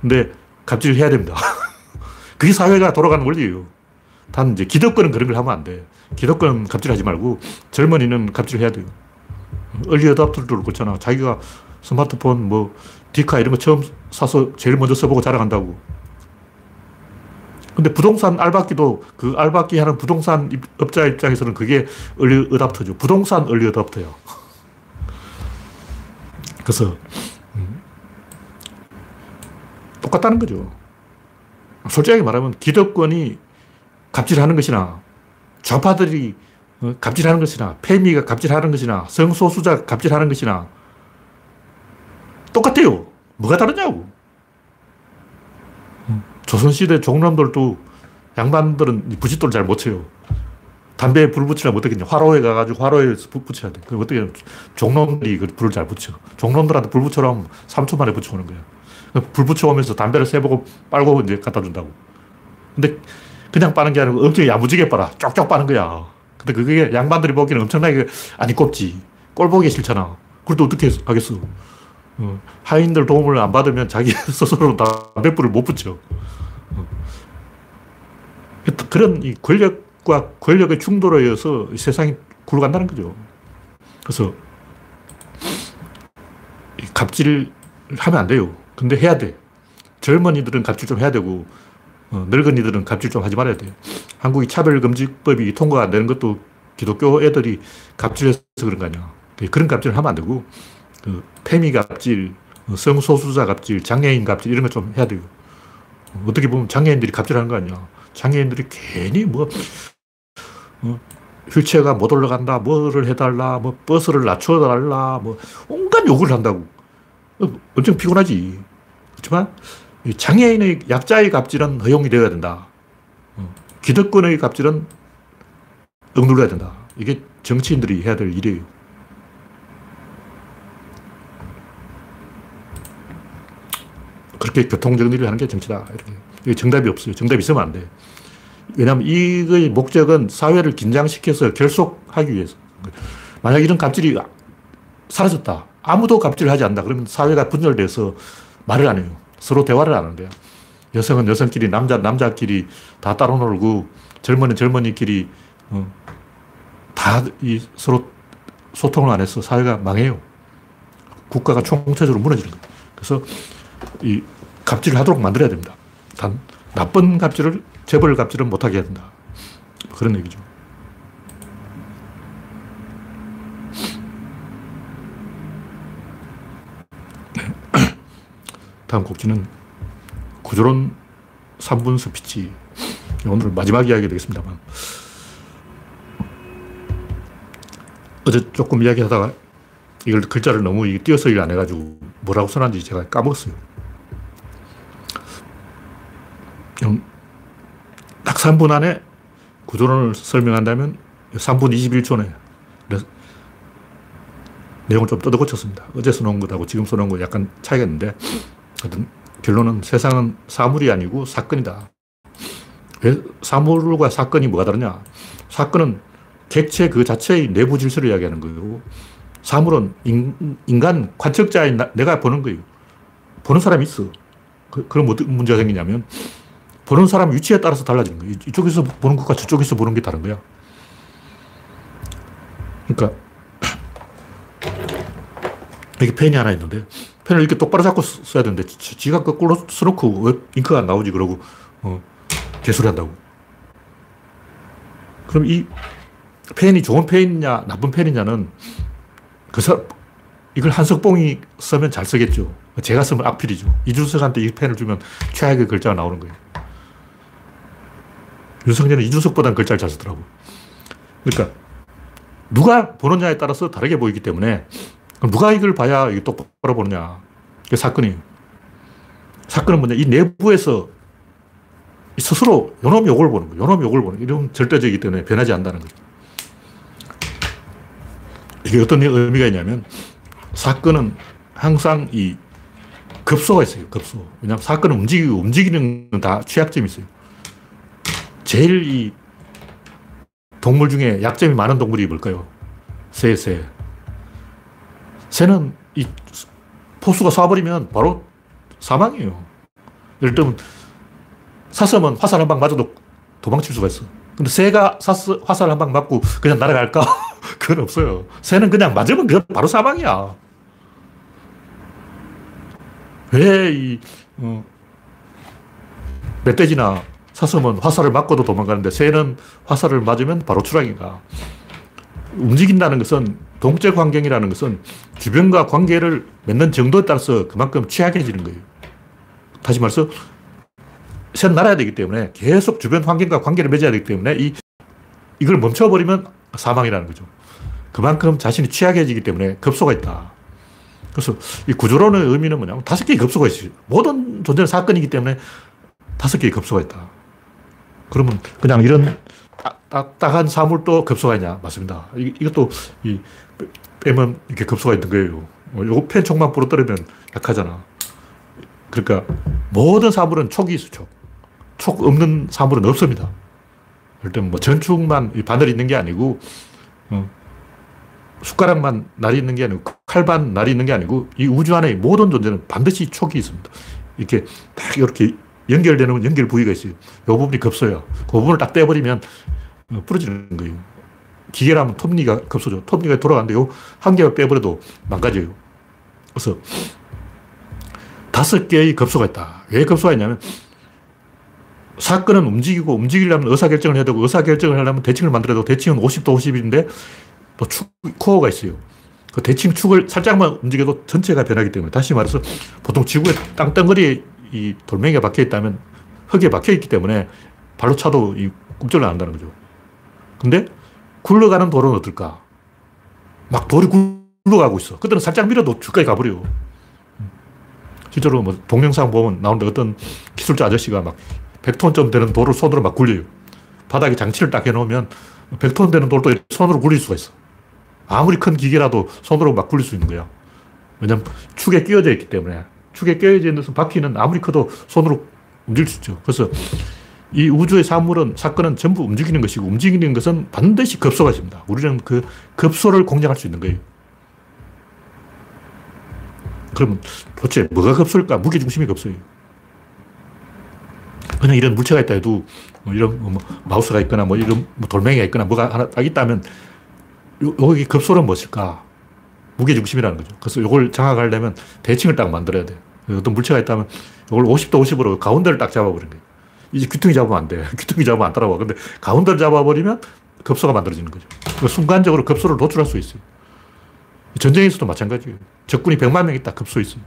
근데 갑질을 해야 됩니다. <laughs> 그게 사회가 돌아가는 원리예요. 단 이제 기득권은 그런 걸 하면 안 돼. 기득권은 갑질하지 말고 젊은이는 갑질해야 돼요. 얼리 어답터들도 그렇잖아. 자기가 스마트폰 뭐 디카 이런 거 처음 사서 제일 먼저 써보고 자랑한다고. 근데 부동산 알바끼도 그 알바끼 하는 부동산 업자 입장에서는 그게 얼리 어답터죠. 부동산 얼리 어답터야. 그래서 음, 똑같다는 거죠. 솔직하게 말하면 기득권이 갑질하는 것이나 좌파들이 어, 갑질하는 것이나 페미가 갑질하는 것이나 성소수자가 갑질하는 것이나 똑같아요. 뭐가 다르냐고. 음, 조선시대 종남들도 양반들은 부싯돌 잘못 쳐요. 담배에 불 붙이려면 어떻게 냐 화로에 가가지고 화로에 불 붙여야 돼. 그 어떻게 종놈들이 그 불을 잘 붙여. 종놈들한테 불 붙여라면 3초 만에 붙여오는 거야. 불 붙여오면서 담배를 세보고 빨고 이제 갖다 준다고. 근데 그냥 빠는 게 아니고 엄청 야무지게 빨아. 쪽쪽 빠는 거야. 근데 그게 양반들이 보기에는 엄청나게 안 이꼽지. 꼴 보기 싫잖아. 그래도 어떻게 하겠어. 어. 하인들 도움을 안 받으면 자기 <laughs> 스스로 담배불을 못 붙여. 어. 그런 이 권력과 권력의 충돌에 의해서 세상이 굴러간다는 거죠. 그래서 갑질을 하면 안 돼요. 근데 해야 돼. 젊은이들은 갑질 좀 해야 되고, 어, 늙은이들은 갑질 좀 하지 말아야 돼요. 한국이 차별금지법이 통과가 안 되는 것도 기독교 애들이 갑질해서 그런 거 아니야. 그런 갑질을 하면 안 되고, 그 페미 갑질, 어, 성소수자 갑질, 장애인 갑질 이런 거 좀 해야 돼요. 어떻게 보면 장애인들이 갑질하는 거 아니야. 장애인들이 괜히 뭐, 어, 휠체어가 못 올라간다, 뭐를 해달라, 뭐 버스를 낮춰달라, 뭐 온갖 요구를 한다고. 어, 엄청 피곤하지. 그렇지만 장애인의 약자의 갑질은 허용이 되어야 된다. 어, 기득권의 갑질은 억눌러야 된다. 이게 정치인들이 해야 될 일이에요. 그렇게 교통정리를 하는 게 정치다. 이렇게. 정답이 없어요. 정답이 있으면 안 돼. 왜냐하면 이의 목적은 사회를 긴장시켜서 결속하기 위해서. 만약 이런 갑질이 사라졌다. 아무도 갑질을 하지 않는다. 그러면 사회가 분열돼서 말을 안 해요. 서로 대화를 안 한대요. 여성은 여성끼리, 남자 남자끼리 다 따로 놀고, 젊은이 젊은이끼리 어, 다이 서로 소통을 안 해서 사회가 망해요. 국가가 총체적으로 무너지는 거예요. 그래서 이 갑질을 하도록 만들어야 됩니다. 단 나쁜 갑질을 재벌 갑질은 못하게 해야 된다. 그런 얘기죠. <clears throat> 다음 곡지는 구조론 3분 스피치. 오늘 마지막 이야기 되겠습니다만. 어제 조금 이야기하다가 이걸 글자를 너무 띄어서 안 해가지고 뭐라고 써놨는지 제가 까먹었어요. 딱 3분 안에 구조론을 설명한다면 3분 21초 내. 내용을 좀 뜯어 고쳤습니다. 어제 써놓은 것하고 지금 써놓은 거 약간 차이가 있는데 하여튼 결론은 세상은 사물이 아니고 사건이다. 왜 사물과 사건이 뭐가 다르냐? 사건은 객체 그 자체의 내부 질서를 이야기하는 거고 사물은 인, 인간 관측자인 나, 내가 보는 거예요. 보는 사람이 있어. 그, 그럼 어떤 문제가 생기냐면 보는 사람 위치에 따라서 달라지는 거예요. 이쪽에서 보는 것과 저쪽에서 보는 게 다른 거야. 그러니까 <clears throat> 여기 펜이 하나 있는데 펜을 이렇게 똑바로 잡고 써야 되는데 지가 거꾸로 써놓고 왜 잉크가 안 나오지 그러고 어, 개소리 한다고. 그럼 이 펜이 좋은 펜이냐 나쁜 펜이냐는 그 사, 이걸 한석봉이 쓰면 잘 쓰겠죠. 제가 쓰면 악필이죠. 이준석한테 이 펜을 주면 최악의 글자가 나오는 거예요. 윤석열은 이준석보다는 글자를 잘 쓰더라고. 그러니까 누가 보느냐에 따라서 다르게 보이기 때문에 누가 이걸 봐야 이게 똑바로 보느냐. 그게 사건이에요. 사건은 뭐냐. 이 내부에서 스스로 요놈 욕을 보는 거예요. 요놈 욕을 보는 거예요. 이런 절대적이기 때문에 변하지 않는다는 거죠. 이게 어떤 의미가 있냐면 사건은 항상 이 급소가 있어요. 급소. 왜냐하면 사건은 움직이고 움직이는 건다 취약점이 있어요. 제일 이 동물 중에 약점이 많은 동물이 뭘까요? 새, 새. 새는 이 포수가 쏴버리면 바로 사망이에요. 예를 들면 사슴은 화살 한 방 맞아도 도망칠 수가 있어. 근데 새가 사스, 화살 한 방 맞고 그냥 날아갈까? <laughs> 그건 없어요. 새는 그냥 맞으면 그건 바로 사망이야. 왜 이, 어, 멧돼지나 사슴은 화살을 맞고도 도망가는데 새는 화살을 맞으면 바로 추락인가. 움직인다는 것은 동적 환경이라는 것은 주변과 관계를 맺는 정도에 따라서 그만큼 취약해지는 거예요. 다시 말해서 새는 날아야 되기 때문에 계속 주변 환경과 관계를 맺어야 되기 때문에 이, 이걸 멈춰버리면 사망이라는 거죠. 그만큼 자신이 취약해지기 때문에 급소가 있다. 그래서 이 구조론의 의미는 뭐냐면 다섯 개의 급소가 있어요. 모든 존재는 사건이기 때문에 다섯 개의 급소가 있다. 그러면 그냥 이런 딱딱한 사물도 급소가 있냐? 맞습니다. 이, 이것도 이 빼면 이렇게 급소가 있는 거예요. 어, 요거 펜 총만 부러뜨리면 약하잖아. 그러니까 모든 사물은 촉이 있어, 촉. 촉 없는 사물은 없습니다. 일단 뭐 전축만 바늘이 있는 게 아니고, 어, 숟가락만 날이 있는 게 아니고, 칼반 날이 있는 게 아니고, 이 우주 안에 모든 존재는 반드시 촉이 있습니다. 이렇게 딱 이렇게 연결되는 연결 부위가 있어요. 이 부분이 급소야. 그 부분을 딱 떼버리면 어, 부러지는 거예요. 기계라면 톱니가 급소죠. 톱니가 돌아가는데 한 개만 빼버려도 망가져요. 그래서 다섯 개의 급소가 있다. 왜 급소가 있냐면 사건은 움직이고 움직이려면 의사결정을 해야 되고 의사결정을 하려면 대칭을 만들어도 대칭은 50도 50인데 또 축, 코어가 있어요. 그 대칭 축을 살짝만 움직여도 전체가 변하기 때문에 다시 말해서 보통 지구의 땅덩어리에 이 돌멩이가 박혀 있다면 흙에 박혀 있기 때문에 발로 차도 이 꿈절을 안 한다는 거죠. 근데 굴러가는 도로는 어떨까? 막 돌이 굴러가고 있어. 그때는 살짝 밀어도 저까지 가버려. 실제로 뭐 동영상 보면 나오는데 어떤 기술자 아저씨가 막 100톤쯤 되는 돌을 손으로 막 굴려요. 바닥에 장치를 딱 해놓으면 100톤 되는 돌도 손으로 굴릴 수가 있어. 아무리 큰 기계라도 손으로 막 굴릴 수 있는 거야. 왜냐면 축에 끼어져 있기 때문에. 축에 껴져 있는 바퀴는 아무리 커도 손으로 움직일 수 있죠. 그래서 이 우주의 사물은, 사건은 전부 움직이는 것이고, 움직이는 것은 반드시 급소가 있습니다. 우리는 그 급소를 공략할 수 있는 거예요. 그러면 도대체 뭐가 급소일까? 무게중심이 급소예요. 그냥 이런 물체가 있다 해도, 뭐 이런 뭐 마우스가 있거나, 뭐 이런 뭐 돌멩이가 있거나, 뭐가 하나 딱 있다면, 요, 여기 급소는 무엇일까? 무게중심이라는 거죠. 그래서 이걸 장악하려면 대칭을 딱 만들어야 돼요. 어떤 물체가 있다면 이걸 50도 50으로 가운데를 딱 잡아버리는 거예요. 이제 귀퉁이 잡으면 안 돼. <laughs> 귀퉁이 잡으면 안 따라와. 근데 가운데를 잡아버리면 급소가 만들어지는 거죠. 순간적으로 급소를 노출할 수 있어요. 전쟁에서도 마찬가지예요. 적군이 100만 명 있다. 급소 있어요.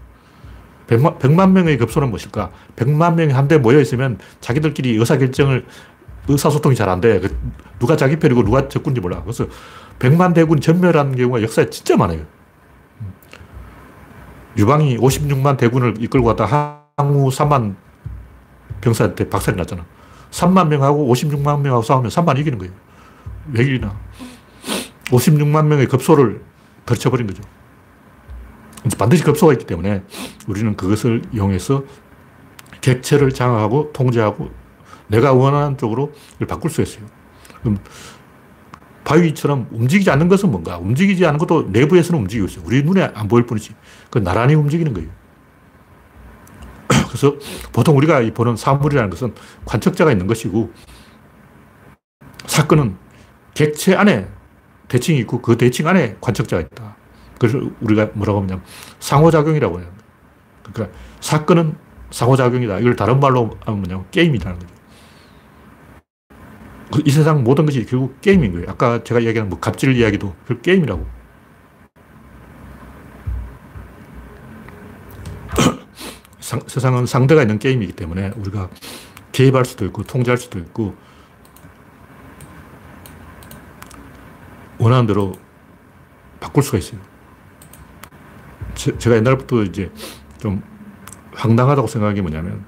100만, 100만 명의 급소는 무엇일까? 100만 명이 한데 모여 있으면 자기들끼리 의사결정을, 의사소통이 잘 안 돼. 그 누가 자기 편이고 누가 적군인지 몰라. 그래서 100만 대군 전멸한 경우가 역사에 진짜 많아요. 유방이 56만 대군을 이끌고 갔다 항우 3만 병사한테 박살이 났잖아. 3만 명하고 56만 명하고 싸우면 3만 이기는 거예요. 왜 이기나? 56만 명의 급소를 덜쳐버린 거죠. 반드시 급소가 있기 때문에 우리는 그것을 이용해서 객체를 장악하고 통제하고 내가 원하는 쪽으로 바꿀 수 있어요. 그럼 바위처럼 움직이지 않는 것은 뭔가? 움직이지 않는 것도 내부에서는 움직이고 있어요. 우리 눈에 안 보일 뿐이지. 그 나란히 움직이는 거예요. <clears throat> 그래서 보통 우리가 보는 사물이라는 것은 관측자가 있는 것이고 사건은 객체 안에 대칭이 있고 그 대칭 안에 관측자가 있다. 그래서 우리가 뭐라고 하냐면 상호작용이라고 해요. 그러니까 사건은 상호작용이다. 이걸 다른 말로 하면 뭐냐 게임이라는 거죠. 그이 세상 모든 것이 결국 게임인 거예요. 아까 제가 이야기한 뭐 갑질 이야기도 그 게임이라고. <clears throat> 상, 세상은 상대가 있는 게임이기 때문에 우리가 개입할 수도 있고 통제할 수도 있고 원하는 대로 바꿀 수가 있어요. 제, 제가 옛날부터 이제 좀 황당하다고 생각한 게 뭐냐면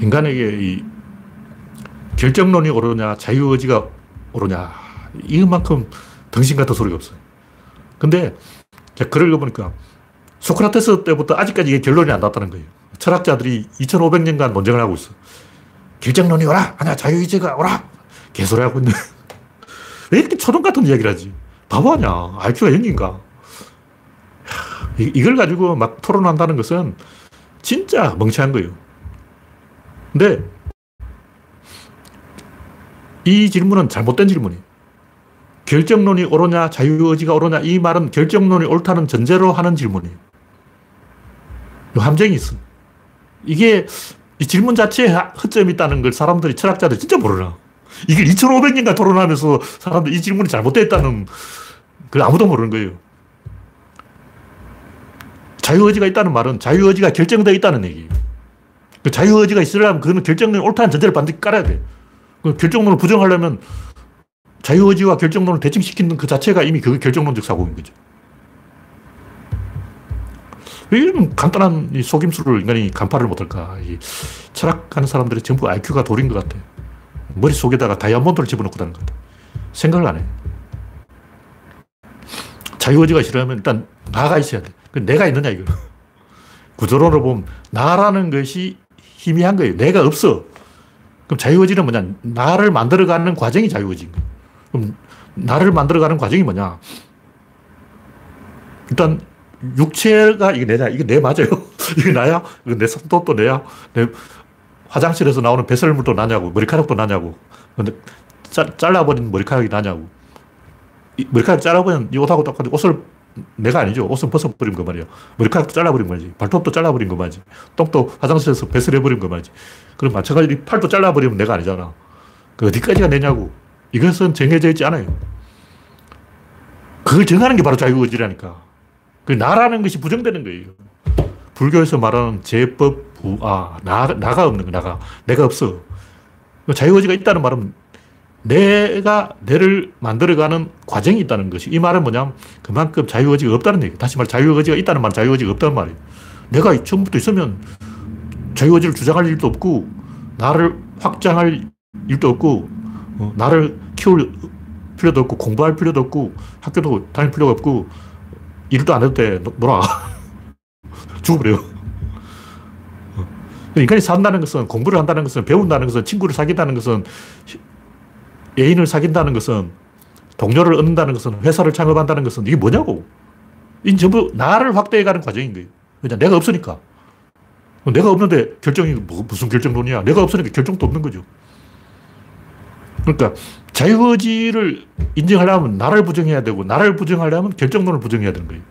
인간에게 이 결정론이 오르냐 자유의지가 오르냐 이만큼 덩신 같은 소리가 없어요. 근데 글을 읽어보니까 소크라테스 때부터 아직까지 이게 결론이 안 났다는 거예요. 철학자들이 2500년간 논쟁을 하고 있어. 결정론이 오라! 아니야, 자유의지가 오라! 개소리 하고 있네. <laughs> 왜 이렇게 초등 같은 이야기를 하지? 바보 아니야. IQ가 0인가? 이걸 가지고 막 토론한다는 것은 진짜 멍청한 거예요. 근데 이 질문은 잘못된 질문이에요. 결정론이 옳으냐, 자유의지가 옳으냐, 이 말은 결정론이 옳다는 전제로 하는 질문이에요. 함정이 있어. 이게 이 질문 자체에 허점이 있다는 걸 사람들이, 철학자들이 진짜 모르나. 이걸 2500년간 토론하면서 사람들 이 질문이 잘못됐다는 걸 아무도 모르는 거예요. 자유의지가 있다는 말은 자유의지가 결정되어 있다는 얘기예요. 그 자유의지가 있으려면 그거는 결정론이 옳다는 전제를 반드시 깔아야 돼. 그 결정론을 부정하려면 자유의지와 결정론을 대칭시키는 그 자체가 이미 그 결정론적 사고인 거죠. 왜 이런 간단한 이 속임수를 인간이 간파를 못할까? 이 철학하는 사람들이 전부 IQ가 돌인 것 같아. 머릿속에다가 다이아몬드를 집어넣고 다는 것 같아. 생각을 안 해. 자유의지가 싫으면 일단 나가 있어야 돼. 그 내가 있느냐, 이거. <laughs> 구조론으로 보면 나라는 것이 희미한 거예요. 내가 없어. 그럼 자유의지는 뭐냐? 나를 만들어가는 과정이 자유의지인 거예요. 그럼 나를 만들어가는 과정이 뭐냐? 일단 육체가 이게 내냐? 이게 내 맞아요? <laughs> 이게 나야? 이거 내 손톱도 내야? 내 화장실에서 나오는 배설물도 나냐고? 머리카락도 나냐고? 근데 짜, 잘라버린 머리카락이 나냐고? 머리카락 잘라버린 이 옷하고 똑같은 옷을 내가 아니죠. 옷은 벗어버린 거 말이야. 머리카락도 잘라버린 거지. 발톱도 잘라버린 거 말이지. 똥도 화장실에서 배설해버린 거 말이지. 그럼 마찬가지로 팔도 잘라버리면 내가 아니잖아. 그 어디까지가 내냐고. 이것은 정해져 있지 않아요. 그걸 정하는 게 바로 자유의지라니까. 그 나라는 것이 부정되는 거예요. 불교에서 말하는 제법 부아, 나, 나가 없는 거, 나가. 내가 없어. 자유의지가 있다는 말은 내가 내를 만들어가는 과정이 있다는 것이. 이 말은 뭐냐면 그만큼 자유의지가 없다는 얘기. 다시 말 자유의지가 있다는 말은 자유의지가 없다는 말이에요. 내가 처음부터 있으면 자유의지를 주장할 일도 없고, 나를 확장할 일도 없고, 어, 나를 키울 필요도 없고, 공부할 필요도 없고, 학교도 다닐 필요가 없고, 일도 안 해도 돼. 놀아. <laughs> 죽어버려. 어. 인간이 산다는 것은, 공부를 한다는 것은, 배운다는 것은, 친구를 사귄다는 것은, 애인을 사귄다는 것은, 동료를 얻는다는 것은, 회사를 창업한다는 것은, 이게 뭐냐고. 이 전부 나를 확대해가는 과정인 거예요. 그냥 내가 없으니까. 내가 없는데 결정이 뭐, 무슨 결정론이야. 내가 없으니까 결정도 없는 거죠. 그러니까 자유의지를 인정하려면 나를 부정해야 되고 나를 부정하려면 결정론을 부정해야 되는 거예요.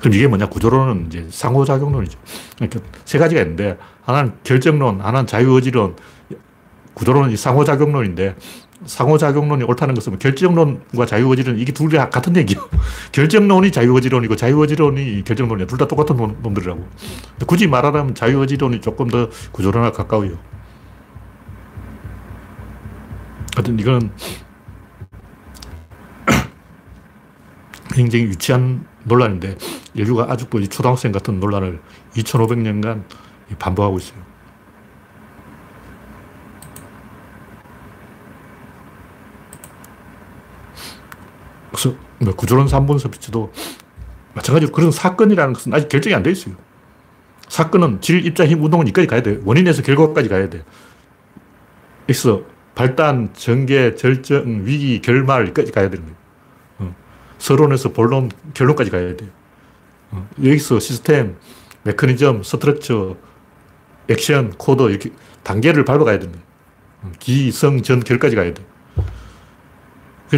그럼 이게 뭐냐? 구조론은 이제 상호작용론이죠. 그러니까 세 가지가 있는데 하나는 결정론, 하나는 자유의지론, 구조론은 상호작용론인데 상호작용론이 옳다는 것은 결정론과 자유의지론 이게 둘 다 같은 얘기예요. <laughs> 결정론이 자유의지론이고 자유의지론이 결정론이야. 둘 다 똑같은 놈 들이라고. 굳이 말하자면 자유의지론이 조금 더 구조론과 가까워요. 하여튼 이건 <clears throat> 굉장히 유치한 논란인데 인류가 아직도 이 초등학생 같은 논란을 2500년간 반복하고 있어요. 그래서 뭐 구조론 3분 서비스도 마찬가지로 그런 사건이라는 것은 아직 결정이 안 돼 있어요. 사건은 질, 입자, 힘, 운동은 여기까지 가야 돼. 원인에서 결과까지 가야 돼. X, 발단, 전개, 절정, 위기, 결말, 여기까지 가야 되는 거예요. 어. 서론에서 본론, 결론까지 가야 돼. 어. 여기서 시스템, 메커니즘, structure, 액션, 코드, 이렇게 단계를 밟아가야 거예요. 어. 기, 승, 전, 결까지 가야 돼.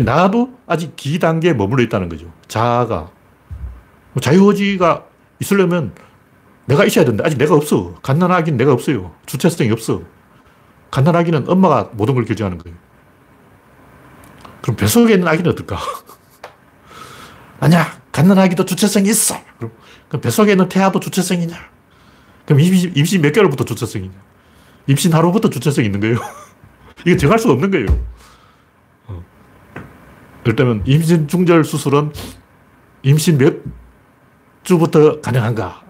나도 아직 기 단계에 머물러 있다는 거죠. 자아가. 뭐 자유의지가 있으려면 내가 있어야 된다. 아직 내가 없어. 갓난아기는 내가 없어요. 주체성이 없어. 갓난아기는 엄마가 모든 걸 결정하는 거예요. 그럼 뱃속에 있는 아기는 어떨까? <laughs> 아니야. 갓난아기도 주체성이 있어. 그럼, 그럼 뱃속에 있는 태아도 주체성이냐? 그럼 임신, 임신 몇 개월부터 주체성이냐? 임신 하루부터 주체성이 있는 거예요. <laughs> 이게 정할 수가 없는 거예요. 어. 예를 들면 임신 중절 수술은 임신 몇 주부터 가능한가?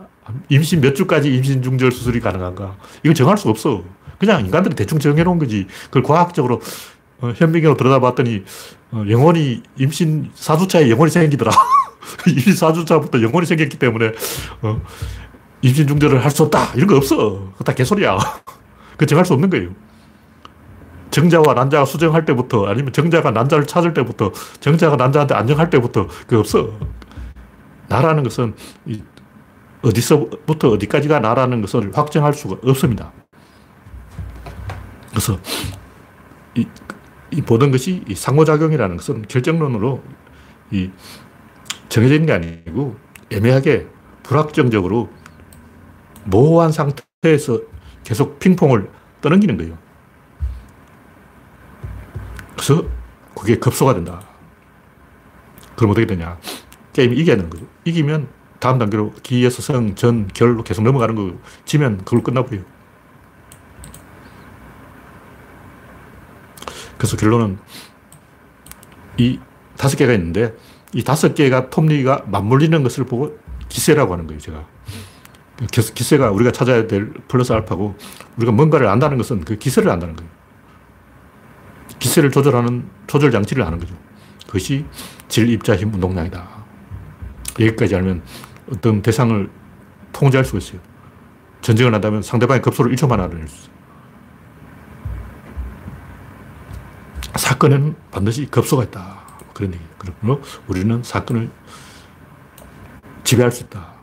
임신 몇 주까지 임신 중절 수술이 가능한가? 이걸 정할 수 없어. 그냥 인간들이 대충 정해놓은 거지. 그걸 과학적으로 어, 현미경으로 들여다봤더니 어, 영혼이 임신 4주차에 영혼이 생기더라. <laughs> 임신 4주차부터 영혼이 생겼기 때문에 어, 임신 중절을 할 수 없다. 이런 거 없어. 그거 다 개소리야. <laughs> 그 정할 수 없는 거예요. 정자와 난자가 수정할 때부터 아니면 정자가 난자를 찾을 때부터 정자가 난자한테 안정할 때부터 그 없어. 나라는 것은 어디서부터 어디까지가 나라는 것을 확정할 수가 없습니다. 그래서 이, 이 모든 것이 이 상호작용이라는 것은 결정론으로 이 정해져 있는 게 아니고 애매하게 불확정적으로 모호한 상태에서 계속 핑퐁을 떠넘기는 거예요. 그래서 그게 급소가 된다. 그럼 어떻게 되냐. 게임이 이겨야 되는 거죠. 이기면 다음 단계로 기에서 성, 전, 결로 계속 넘어가는 거고, 지면 그걸 끝나버려요. 그래서 결론은 이 다섯 개가 있는데, 이 다섯 개가 톱니가 맞물리는 것을 보고 기세라고 하는 거예요, 제가. 기세가 우리가 찾아야 될 플러스 알파고, 우리가 뭔가를 안다는 것은 그 기세를 안다는 거예요. 기세를 조절하는 조절 장치를 하는 거죠. 그것이 질, 입자, 힘, 운동량이다. 여기까지 알면 어떤 대상을 통제할 수 있어요. 전쟁을 한다면 상대방의 급소를 1초만 알아낼 수 있어요. 사건에는 반드시 급소가 있다. 그런 얘기예요. 그러므로 우리는 사건을 지배할 수 있다.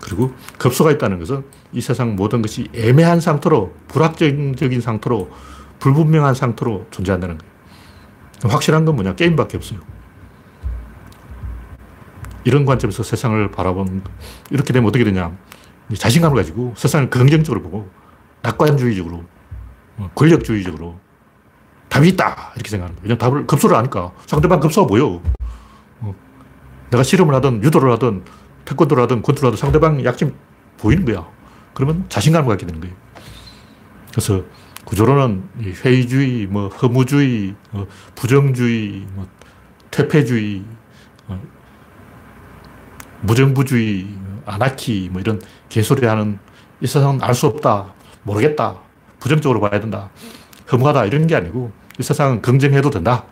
그리고 급소가 있다는 것은 이 세상 모든 것이 애매한 상태로, 불확정적인 상태로, 불분명한 상태로 존재한다는 거예요. 확실한 건 뭐냐? 게임밖에 없어요. 이런 관점에서 세상을 바라본, 이렇게 되면 어떻게 되냐. 자신감을 가지고 세상을 긍정적으로 보고, 낙관주의적으로, 어, 권력주의적으로, 답이 있다! 이렇게 생각하는 거예요. 답을, 급소를 아니까. 상대방 급소가 보여. 어, 내가 실험을 하든, 유도를 하든, 태권도를 하든, 권투를 하든 상대방 약점 보이는 거야. 그러면 자신감을 갖게 되는 거예요. 그래서 구조로는 회의주의, 뭐 허무주의, 뭐 부정주의, 뭐 퇴폐주의, 어, 무정부주의, 아나키, 뭐 이런 개소리 하는 이 세상은 알 수 없다, 모르겠다, 부정적으로 봐야 된다, 허무하다 이런 게 아니고 이 세상은 긍정해도 된다.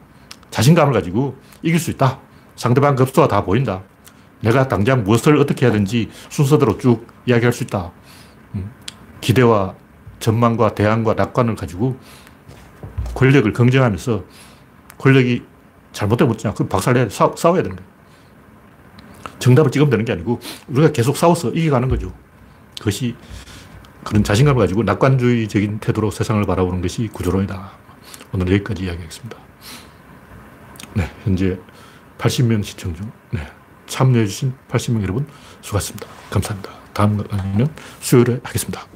자신감을 가지고 이길 수 있다. 상대방 급수가 다 보인다. 내가 당장 무엇을 어떻게 해야 되는지 순서대로 쭉 이야기할 수 있다. 음, 기대와 전망과 대안과 낙관을 가지고 권력을 긍정하면서 권력이 잘못되면 어쩌냐. 그 박살내야 싸, 싸워야 되는 거예요. 정답을 찍으면 되는 게 아니고 우리가 계속 싸워서 이겨가는 거죠. 그것이 그런 자신감을 가지고 낙관주의적인 태도로 세상을 바라보는 것이 구조론이다. 오늘 여기까지 이야기하겠습니다. 네, 현재 80명 시청 중, 네, 참여해주신 80명 여러분 수고하셨습니다. 감사합니다. 다음 강의는 수요일에 하겠습니다.